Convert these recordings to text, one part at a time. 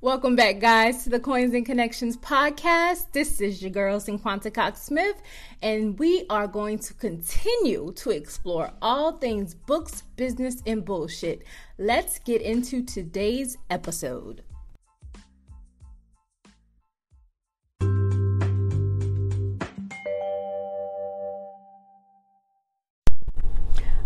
Welcome back, guys, to the Coins and Connections podcast. This is your girl, Cinquanta Cox Smith, and we are going to continue to explore all things books, business, and bullshit. Let's get into today's episode.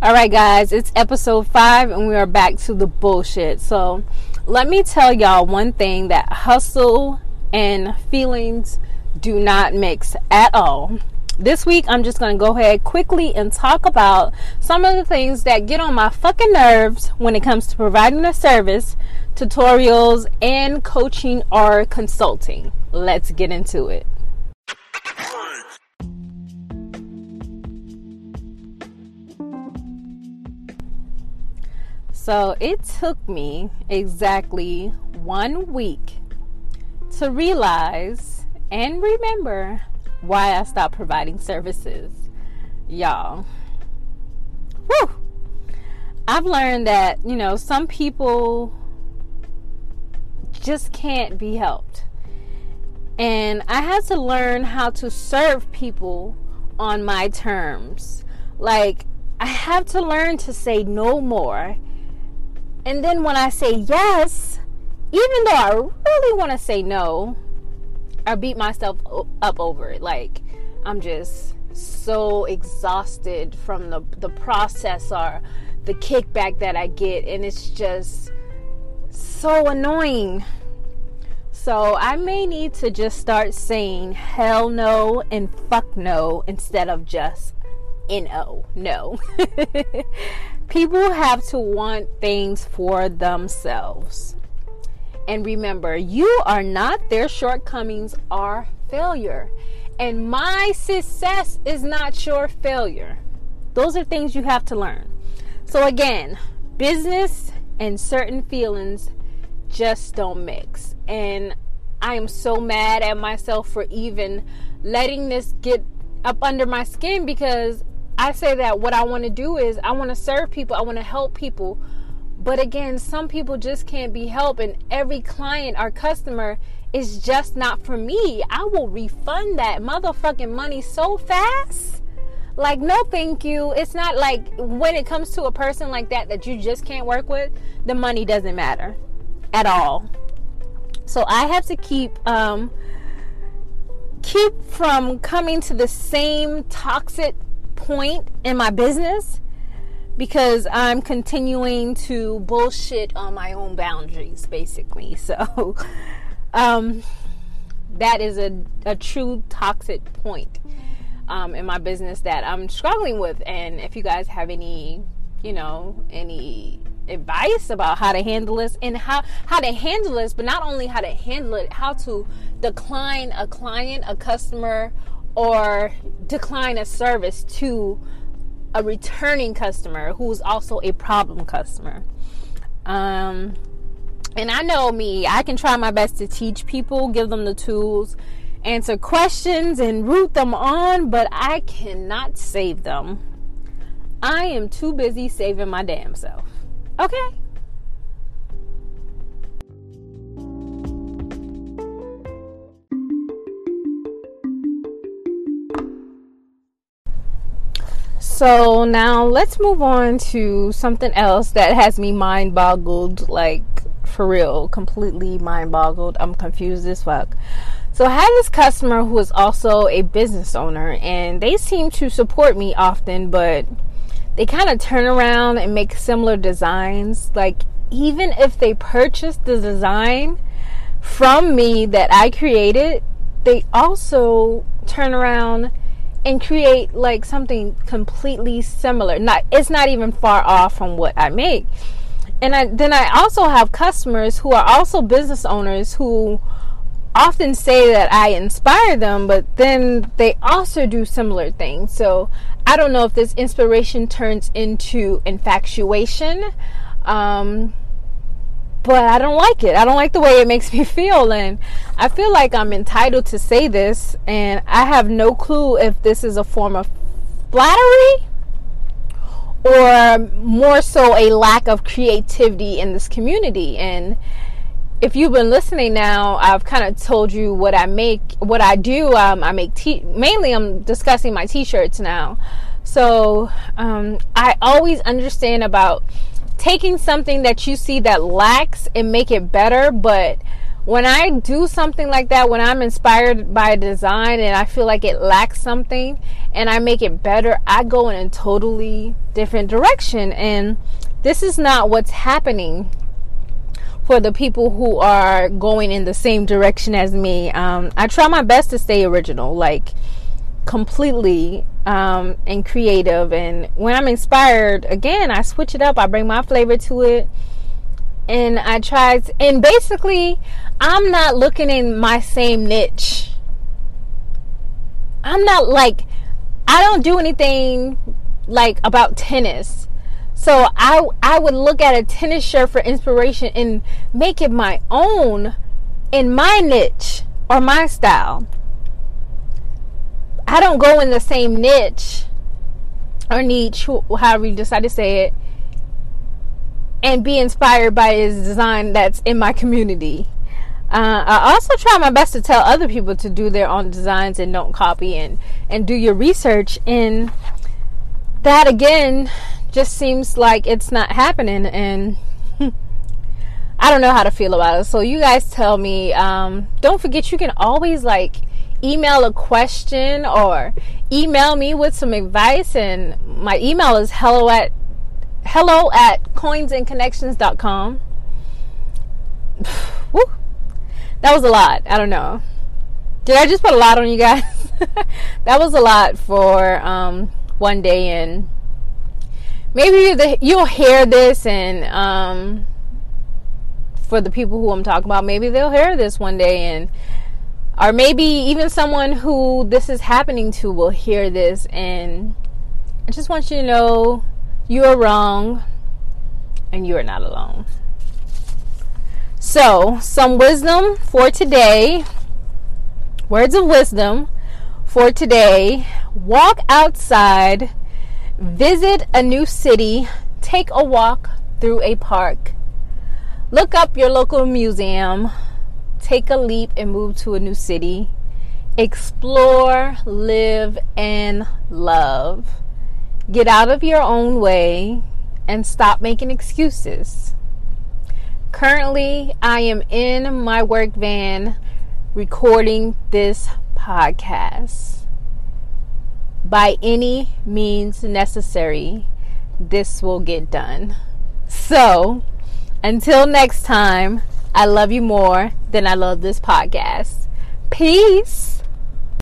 All right, guys, it's episode five, and we are back to the bullshit. So, let me tell y'all one thing that hustle and feelings do not mix at all. This week, I'm just going to go ahead quickly and talk about some of the things that get on my fucking nerves when it comes to providing a service, tutorials, and coaching or consulting. Let's get into it. So it took me exactly one week to realize and remember why I stopped providing services. Y'all. Whew. I've learned that, you know, some people just can't be helped. And I had to learn how to serve people on my terms. Like, I have to learn to say no more and then when I say yes, even though I really want to say no, I beat myself up over it. Like I'm just so exhausted from the the process or the kickback that I get and it's just so annoying. So I may need to just start saying hell no and fuck no instead of just no. No. People have to want things for themselves. And remember, you are not their shortcomings or failure. And my success is not your failure. Those are things you have to learn. So, again, business and certain feelings just don't mix. And I am so mad at myself for even letting this get up under my skin because I say that what I want to do is I want to serve people, I want to help people. But again, some people just can't be helped, and every client or customer is just not for me. I will refund that motherfucking money so fast. Like, no, thank you. It's not like when it comes to a person like that that you just can't work with, the money doesn't matter at all. So I have to keep um, keep from coming to the same toxic point in my business because I'm continuing to bullshit on my own boundaries, basically. So, um, that is a, a true toxic point um, in my business that I'm struggling with. And if you guys have any, you know, any advice about how to handle this and how how to handle this but not only how to handle it how to decline a client a customer or decline a service to a returning customer who's also a problem customer. Um, and I know me, I can try my best to teach people, give them the tools, answer questions, and root them on, but I cannot save them. I am too busy saving my damn self. Okay? So now let's move on to something else that has me mind boggled, like for real, completely mind boggled. I'm confused as fuck. So I had this customer who is also a business owner, and they seem to support me often, but they kind of turn around and make similar designs. Like even if they purchase the design from me that I created, they also turn around and create like something completely similar. Not it's not even far off from what I make. and I, then I also have customers who are also business owners who often say that I inspire them, but then they also do similar things. So I don't know if this inspiration turns into infatuation. Um, but I don't like it. I don't like the way it makes me feel. And I feel like I'm entitled to say this. And I have no clue if this is a form of flattery or more so a lack of creativity in this community. And if you've been listening now, I've kind of told you what I make, what I do. Um, I make t- mainly. I'm discussing my t-shirts now. So um, I always understand about taking something that you see that lacks and make it better, but when I do something like that, when I'm inspired by a design and I feel like it lacks something and I make it better, I go in a totally different direction. And this is not what's happening for the people who are going in the same direction as me. Um, I try my best to stay original, like completely um, and creative. And when I'm inspired, again, I switch it up, I bring my flavor to it and I tried, and basically, I'm not looking in my same niche. I'm not like, I don't do anything like about tennis. So I I would look at a tennis shirt for inspiration and make it my own in my niche or my style. I don't go in the same niche or niche, however you decide to say it, and be inspired by his design that's in my community. Uh, I also try my best to tell other people to do their own designs and don't copy and and do your research. And that again just seems like it's not happening, and I don't know how to feel about it. So you guys tell me. Um, don't forget, you can always like email a question or email me with some advice and my email is hello at hello at coinsandconnections.com. Woo. That was a lot. I don't know. Did I just put a lot on you guys? that was a lot for um, one day, and maybe the, you'll hear this, and um, for the people who I'm talking about, maybe they'll hear this one day, and or maybe even someone who this is happening to will hear this, and I just want you to know you are wrong and you are not alone. So, some wisdom for today. Words of wisdom for today. Walk outside, visit a new city, take a walk through a park, look up your local museum, take a leap and move to a new city, explore, live, and love. Get out of your own way and stop making excuses. Currently, I am in my work van recording this podcast. By any means necessary, this will get done. So, until next time, I love you more than I love this podcast. Peace.